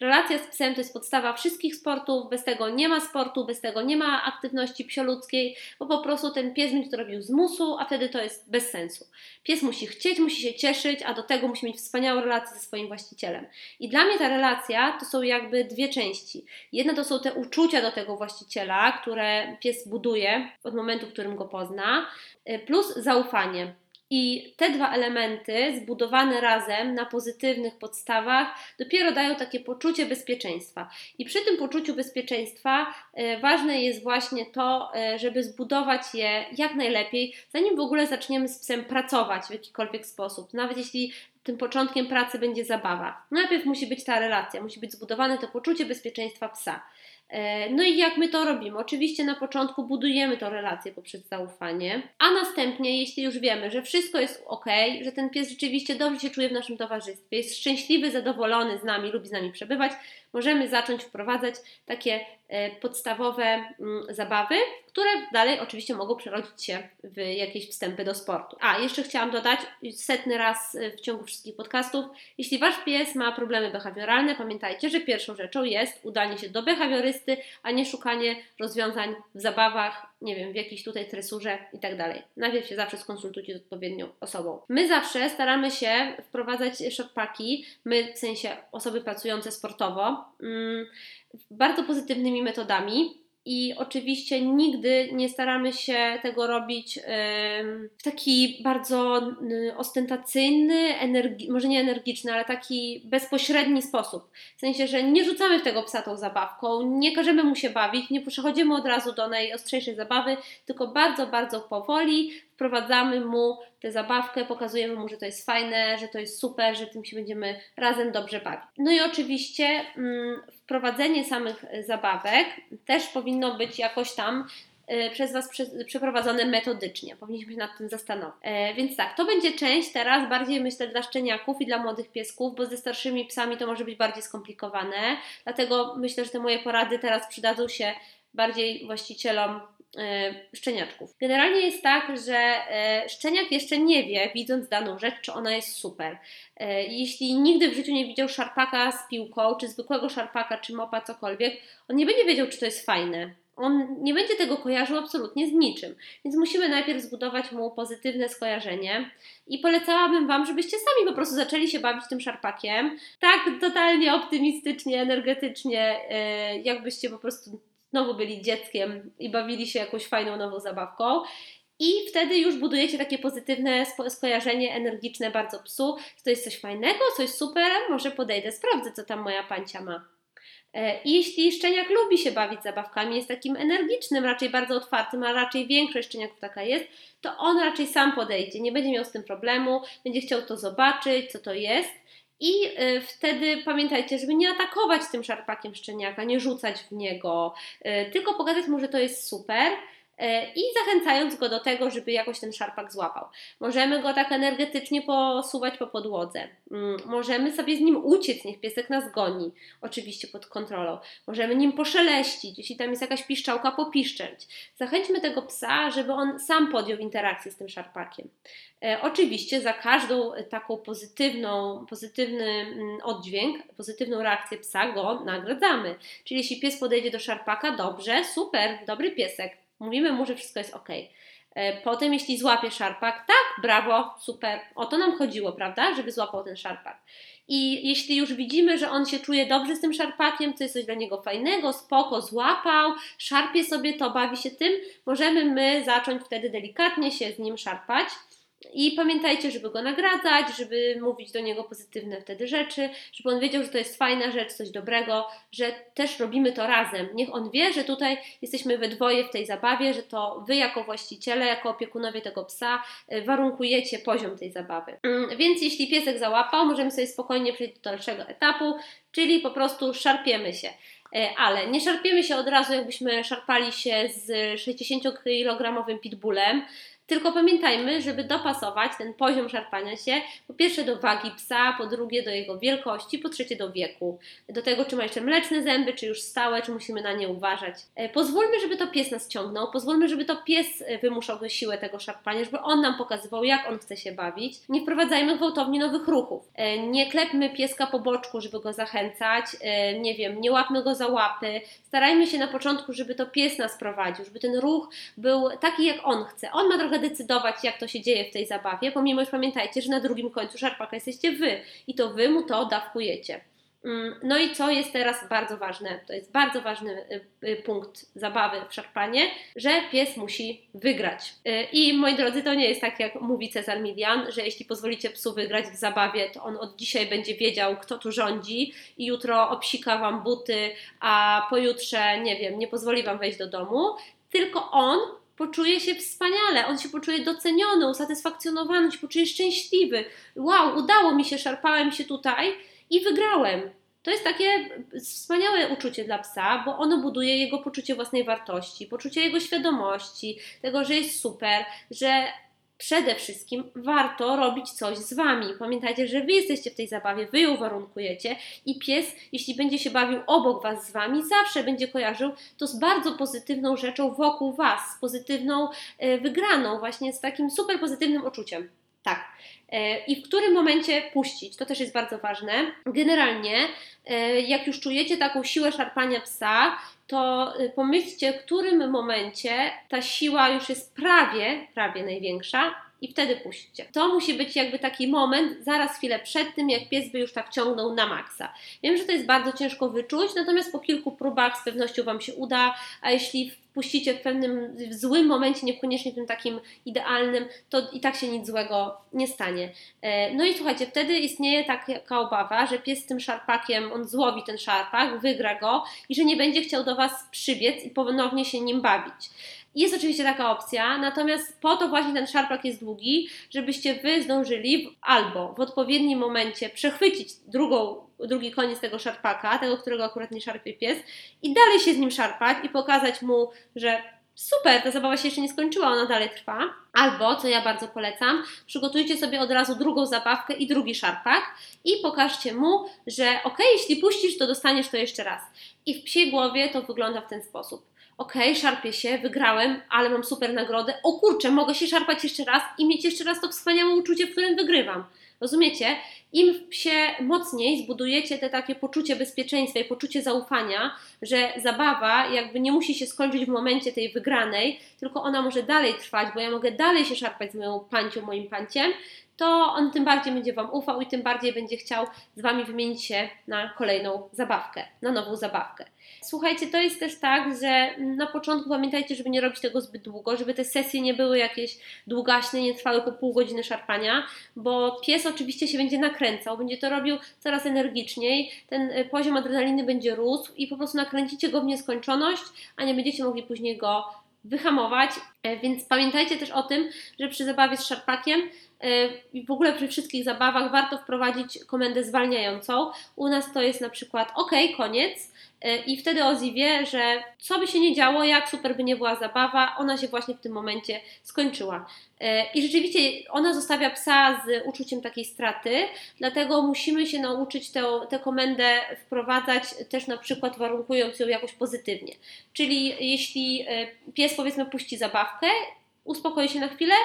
Relacja z psem to jest podstawa wszystkich sportów, bez tego nie ma sportu, bez tego nie ma aktywności psioludzkiej, bo po prostu ten pies będzie to robił z musu, a wtedy to jest bez sensu. Pies musi chcieć, musi się cieszyć, a do tego musi mieć wspaniałą relację ze swoim właścicielem. I dla mnie ta relacja to są jakby dwie części. Jedna to są te uczucia do tego właściciela, które pies buduje od momentu, w którym go pozna, y, plus zaufanie. I te dwa elementy, zbudowane razem na pozytywnych podstawach, dopiero dają takie poczucie bezpieczeństwa. I przy tym poczuciu bezpieczeństwa e, ważne jest właśnie to, e, żeby zbudować je jak najlepiej, zanim w ogóle zaczniemy z psem pracować w jakikolwiek sposób. Nawet jeśli tym początkiem pracy będzie zabawa. Najpierw musi być ta relacja, musi być zbudowane to poczucie bezpieczeństwa psa. E, no i jak my to robimy? Oczywiście na początku budujemy tę relację poprzez zaufanie, a następnie, jeśli już wiemy, że wszystko jest ok, że ten pies rzeczywiście dobrze się czuje w naszym towarzystwie, jest szczęśliwy, zadowolony z nami, lubi z nami przebywać, możemy zacząć wprowadzać takie e, podstawowe mm, zabawy, które dalej oczywiście mogą przerodzić się w jakieś wstępy do sportu. A, jeszcze chciałam dodać, setny raz e, w ciągu wszystkich podcastów, jeśli Wasz pies ma problemy behawioralne, pamiętajcie, że pierwszą rzeczą jest udanie się do behawiorysty, a nie szukanie rozwiązań w zabawach, nie wiem, w jakiejś tutaj tresurze i tak dalej. Najpierw się zawsze skonsultujcie z odpowiednią osobą. My zawsze staramy się wprowadzać szopaki, my w sensie osoby pracujące sportowo, bardzo pozytywnymi metodami i oczywiście nigdy nie staramy się tego robić w taki bardzo ostentacyjny, energi- może nie energiczny, ale taki bezpośredni sposób. W sensie, że nie rzucamy w tego psa tą zabawką, nie każemy mu się bawić, nie przechodzimy od razu do najostrzejszej zabawy, tylko bardzo, bardzo powoli wprowadzamy mu tę zabawkę, pokazujemy mu, że to jest fajne, że to jest super, że tym się będziemy razem dobrze bawić. No i oczywiście mm, wprowadzenie samych zabawek też powinno być jakoś tam e, przez Was prze, przeprowadzone metodycznie. Powinniśmy się nad tym zastanowić. E, więc tak, to będzie część teraz bardziej myślę dla szczeniaków i dla młodych piesków, bo ze starszymi psami to może być bardziej skomplikowane. Dlatego myślę, że te moje porady teraz przydadzą się bardziej właścicielom E, szczeniaczków. Generalnie jest tak, że e, szczeniak jeszcze nie wie, widząc daną rzecz, czy ona jest super. E, jeśli nigdy w życiu nie widział szarpaka z piłką, czy zwykłego szarpaka, czy mopa, cokolwiek, on nie będzie wiedział, czy to jest fajne. On nie będzie tego kojarzył absolutnie z niczym. Więc musimy najpierw zbudować mu pozytywne skojarzenie. I polecałabym Wam, żebyście sami po prostu zaczęli się bawić tym szarpakiem. Tak totalnie optymistycznie, energetycznie, jakbyście po prostu znowu byli dzieckiem i bawili się jakąś fajną nową zabawką. I wtedy już budujecie takie pozytywne skojarzenie energiczne bardzo psu, to jest coś fajnego, coś super, może podejdę, sprawdzę, co tam moja pancia ma. E, I jeśli szczeniak lubi się bawić zabawkami, jest takim energicznym, raczej bardzo otwartym, a raczej większość szczeniaków taka jest, to on raczej sam podejdzie, nie będzie miał z tym problemu, będzie chciał to zobaczyć, co to jest i y, wtedy pamiętajcie, żeby nie atakować tym szarpakiem szczeniaka, nie rzucać w niego, y, tylko pokazać mu, że to jest super i zachęcając go do tego, żeby jakoś ten szarpak złapał. Możemy go tak energetycznie posuwać po podłodze. Mm, możemy sobie z nim uciec, niech piesek nas goni, oczywiście pod kontrolą. Możemy nim poszeleścić, jeśli tam jest jakaś piszczałka, popiszczeć. Zachęćmy tego psa, żeby on sam podjął interakcję z tym szarpakiem. E, oczywiście za każdą taką pozytywną, pozytywny mm, oddźwięk, pozytywną reakcję psa go nagradzamy. Czyli jeśli pies podejdzie do szarpaka, dobrze, super, dobry piesek, Mówimy mu, że wszystko jest ok. E, potem, jeśli złapie szarpak, tak, brawo, super, o to nam chodziło, prawda, żeby złapał ten szarpak. I jeśli już widzimy, że on się czuje dobrze z tym szarpakiem, to jest coś dla niego fajnego, spoko, złapał, szarpie sobie to, bawi się tym, możemy my zacząć wtedy delikatnie się z nim szarpać i pamiętajcie, żeby go nagradzać, żeby mówić do niego pozytywne wtedy rzeczy, żeby on wiedział, że to jest fajna rzecz, coś dobrego, że też robimy to razem. Niech on wie, że tutaj jesteśmy we dwoje w tej zabawie, że to wy jako właściciele, jako opiekunowie tego psa e, warunkujecie poziom tej zabawy. Mm, więc jeśli piesek załapał, możemy sobie spokojnie przejść do dalszego etapu, czyli po prostu szarpiemy się e, ale nie szarpiemy się od razu, jakbyśmy szarpali się z 60-kilogramowym pitbullem, tylko pamiętajmy, żeby dopasować ten poziom szarpania się po pierwsze do wagi psa, po drugie do jego wielkości, po trzecie do wieku. Do tego, czy ma jeszcze mleczne zęby, czy już stałe, czy musimy na nie uważać. E, pozwólmy, żeby to pies nas ciągnął, pozwólmy, żeby to pies e, wymuszał siłę tego szarpania, żeby on nam pokazywał, jak on chce się bawić. Nie wprowadzajmy gwałtownie nowych ruchów. E, nie klepmy pieska po boczku, żeby go zachęcać. Nie wiem, nie łapmy go za łapy. Starajmy się na początku, żeby to pies nas prowadził, żeby ten ruch był taki, jak on chce. On ma trochę decydować, jak to się dzieje w tej zabawie, pomimo, że pamiętajcie, że na drugim końcu szarpaka jesteście Wy i to Wy mu to dawkujecie. Mm, no i co jest teraz bardzo ważne, to jest bardzo ważny y, y, punkt zabawy w szarpanie, że pies musi wygrać. Y, I moi drodzy, to nie jest tak jak mówi Cezar Milian, że jeśli pozwolicie psu wygrać w zabawie, to on od dzisiaj będzie wiedział, kto tu rządzi i jutro obsika wam buty, a pojutrze, nie wiem, nie pozwoli wam wejść do domu, tylko on poczuje się wspaniale, on się poczuje doceniony, usatysfakcjonowany, się poczuje szczęśliwy. Wow, udało mi się, szarpałem się tutaj i wygrałem. To jest takie wspaniałe uczucie dla psa, bo ono buduje jego poczucie własnej wartości, poczucie jego świadomości, tego, że jest super, że przede wszystkim warto robić coś z Wami. Pamiętajcie, że Wy jesteście w tej zabawie, Wy ją warunkujecie i pies, jeśli będzie się bawił obok Was z Wami, zawsze będzie kojarzył to z bardzo pozytywną rzeczą wokół Was, z pozytywną e, wygraną, właśnie z takim super pozytywnym uczuciem. Tak. E, I w którym momencie puścić? To też jest bardzo ważne. Generalnie, jak już czujecie taką siłę szarpania psa, to y, pomyślcie, w którym momencie ta siła już jest prawie, prawie największa i wtedy puśćcie. To musi być jakby taki moment, zaraz chwilę przed tym, jak pies by już tak ciągnął na maksa. Wiem, że to jest bardzo ciężko wyczuć, natomiast po kilku próbach z pewnością Wam się uda, a jeśli puścicie w pewnym w złym momencie, niekoniecznie tym takim idealnym, to i tak się nic złego nie stanie. E, no i słuchajcie, wtedy istnieje taka obawa, że pies z tym szarpakiem, on złowi ten szarpak, wygra go i że nie będzie chciał do Was przybiec i ponownie się nim bawić. Jest oczywiście taka opcja, natomiast po to właśnie ten szarpak jest długi, żebyście Wy zdążyli albo w odpowiednim momencie przechwycić drugą, drugi koniec tego szarpaka, tego, którego akurat nie szarpie pies, i dalej się z nim szarpać i pokazać mu, że super, ta zabawa się jeszcze nie skończyła, ona dalej trwa. Albo, co ja bardzo polecam, przygotujcie sobie od razu drugą zabawkę i drugi szarpak i pokażcie mu, że ok, jeśli puścisz, to dostaniesz to jeszcze raz. I w psiej głowie to wygląda w ten sposób. Ok, szarpię się, wygrałem, ale mam super nagrodę. O kurczę, mogę się szarpać jeszcze raz i mieć jeszcze raz to wspaniałe uczucie, w którym wygrywam. Rozumiecie? Im się mocniej zbudujecie te takie poczucie bezpieczeństwa i poczucie zaufania, że zabawa jakby nie musi się skończyć w momencie tej wygranej, tylko ona może dalej trwać, bo ja mogę dalej się szarpać z moją pancią, moim panciem, to on tym bardziej będzie Wam ufał i tym bardziej będzie chciał z Wami wymienić się na kolejną zabawkę, na nową zabawkę. Słuchajcie, to jest też tak, że na początku pamiętajcie, żeby nie robić tego zbyt długo, żeby te sesje nie były jakieś długaśne, nie trwały po pół godziny szarpania, bo pies oczywiście się będzie nakręcał, będzie to robił coraz energiczniej, ten y, poziom adrenaliny będzie rósł i po prostu nakręcicie go w nieskończoność, a nie będziecie mogli później go wyhamować. E, więc pamiętajcie też o tym, że przy zabawie z szarpakiem e, i w ogóle przy wszystkich zabawach warto wprowadzić komendę zwalniającą. U nas to jest na przykład OK, koniec. E, I wtedy Ozzy wie, że co by się nie działo, jak super by nie była zabawa, ona się właśnie w tym momencie skończyła. I rzeczywiście ona zostawia psa z uczuciem takiej straty, dlatego musimy się nauczyć tę, tę komendę wprowadzać też na przykład warunkując ją jakoś pozytywnie. Czyli jeśli pies powiedzmy puści zabawkę, uspokoi się na chwilę,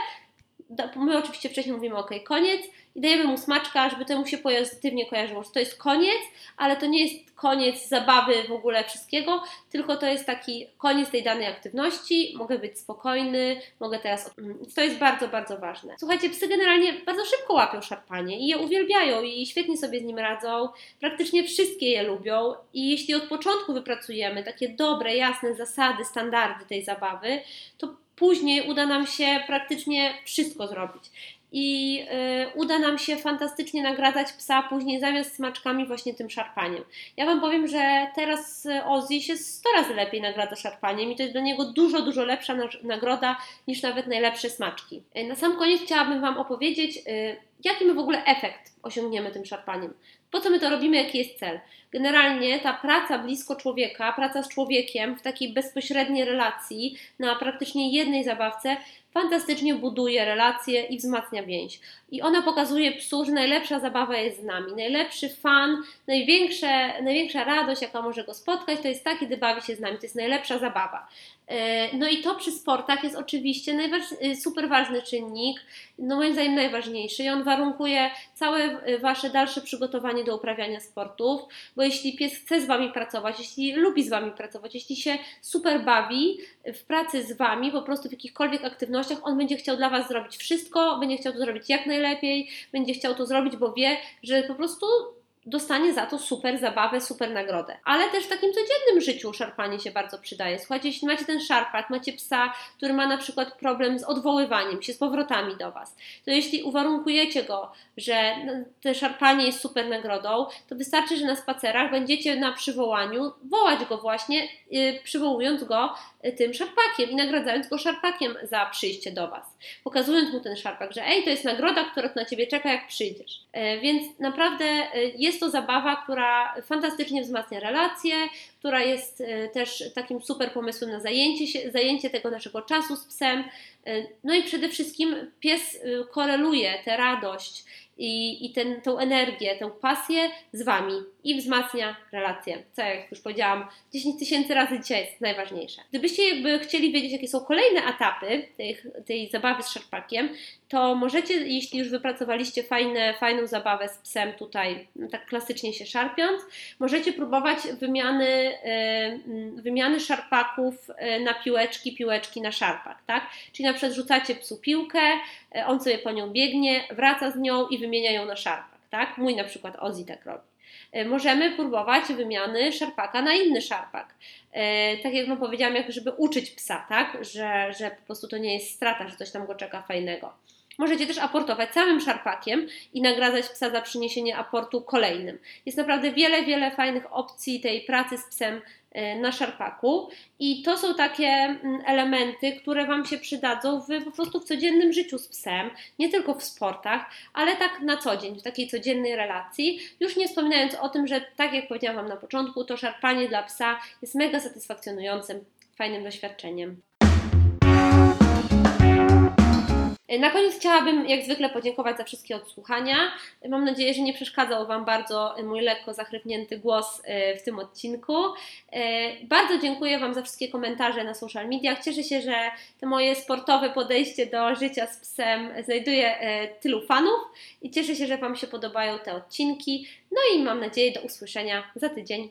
my oczywiście wcześniej mówimy ok, koniec i dajemy mu smaczka, żeby to mu się pozytywnie kojarzyło, że to jest koniec, ale to nie jest koniec zabawy w ogóle wszystkiego, tylko to jest taki koniec tej danej aktywności, mogę być spokojny, mogę teraz... To jest bardzo, bardzo ważne. Słuchajcie, psy generalnie bardzo szybko łapią szarpanie i je uwielbiają i świetnie sobie z nim radzą, praktycznie wszystkie je lubią i jeśli od początku wypracujemy takie dobre, jasne zasady, standardy tej zabawy, to później uda nam się praktycznie wszystko zrobić. I y, uda nam się fantastycznie nagradzać psa później zamiast smaczkami właśnie tym szarpaniem. Ja Wam powiem, że teraz Ozzy się 100 razy lepiej nagradza szarpaniem i to jest dla niego dużo, dużo lepsza nagroda niż nawet najlepsze smaczki. Y, na sam koniec chciałabym Wam opowiedzieć, y, jaki my w ogóle efekt osiągniemy tym szarpaniem. Po co my to robimy, jaki jest cel? Generalnie ta praca blisko człowieka, praca z człowiekiem w takiej bezpośredniej relacji na praktycznie jednej zabawce fantastycznie buduje relacje i wzmacnia więź. I ona pokazuje psu, że najlepsza zabawa jest z nami. Najlepszy fan, największa radość, jaka może go spotkać, to jest ta, kiedy bawi się z nami. To jest najlepsza zabawa. E, no i to przy sportach jest oczywiście najważ- super ważny czynnik, no moim zdaniem najważniejszy i on warunkuje całe Wasze dalsze przygotowanie do uprawiania sportów, bo jeśli pies chce z Wami pracować, jeśli lubi z Wami pracować, jeśli się super bawi w pracy z Wami, po prostu w jakichkolwiek aktywnościach, on będzie chciał dla Was zrobić wszystko, będzie chciał to zrobić jak najlepiej, będzie chciał to zrobić, bo wie, że po prostu dostanie za to super zabawę, super nagrodę. Ale też w takim codziennym życiu szarpanie się bardzo przydaje. Słuchajcie, jeśli macie ten szarpak, macie psa, który ma na przykład problem z odwoływaniem się, z powrotami do Was, to jeśli uwarunkujecie go, że te szarpanie jest super nagrodą, to wystarczy, że na spacerach będziecie na przywołaniu wołać go właśnie, yy, przywołując go yy, tym szarpakiem i nagradzając go szarpakiem za przyjście do Was. Pokazując mu ten szarpak, że ej, to jest nagroda, która na Ciebie czeka, jak przyjdziesz. Yy, więc naprawdę y, jest to zabawa, która fantastycznie wzmacnia relacje, która jest y, też takim super pomysłem na zajęcie, się, zajęcie tego naszego czasu z psem. Y, no i przede wszystkim pies koreluje tę radość i, i energię, tę pasję z Wami i wzmacnia relacje. Co jak już powiedziałam, 10 tysięcy razy dzisiaj jest najważniejsze. Gdybyście jakby chcieli wiedzieć, jakie są kolejne etapy tej, tej zabawy z szarpakiem, to możecie, jeśli już wypracowaliście fajne, fajną zabawę z psem tutaj, no tak klasycznie się szarpiąc, możecie próbować wymiany, yy, wymiany szarpaków y, na piłeczki, piłeczki na szarpak, tak? Czyli na przykład rzucacie psu piłkę, y, on sobie po nią biegnie, wraca z nią i wymienia ją na szarpak, tak? Mój na przykład Ozzy tak robi. E, możemy próbować wymiany szarpaka na inny szarpak. E, tak jak Wam powiedziałam, jak żeby uczyć psa, tak? Że, że po prostu to nie jest strata, że coś tam go czeka fajnego. Możecie też aportować całym szarpakiem i nagradzać psa za przyniesienie aportu kolejnym. Jest naprawdę wiele, wiele fajnych opcji tej pracy z psem E, na szarpaku i to są takie mm, elementy, które Wam się przydadzą w, po prostu w codziennym życiu z psem, nie tylko w sportach, ale tak na co dzień, w takiej codziennej relacji, już nie wspominając o tym, że tak jak powiedziałam Wam na początku, to szarpanie dla psa jest mega satysfakcjonującym, fajnym doświadczeniem. Na koniec chciałabym jak zwykle podziękować za wszystkie odsłuchania. Mam nadzieję, że nie przeszkadzał Wam bardzo mój lekko zachrypnięty głos e, w tym odcinku. E, Bardzo dziękuję Wam za wszystkie komentarze na social mediach. Cieszę się, że to moje sportowe podejście do życia z psem znajduje e, tylu fanów i cieszę się, że Wam się podobają te odcinki. No i mam nadzieję do usłyszenia za tydzień.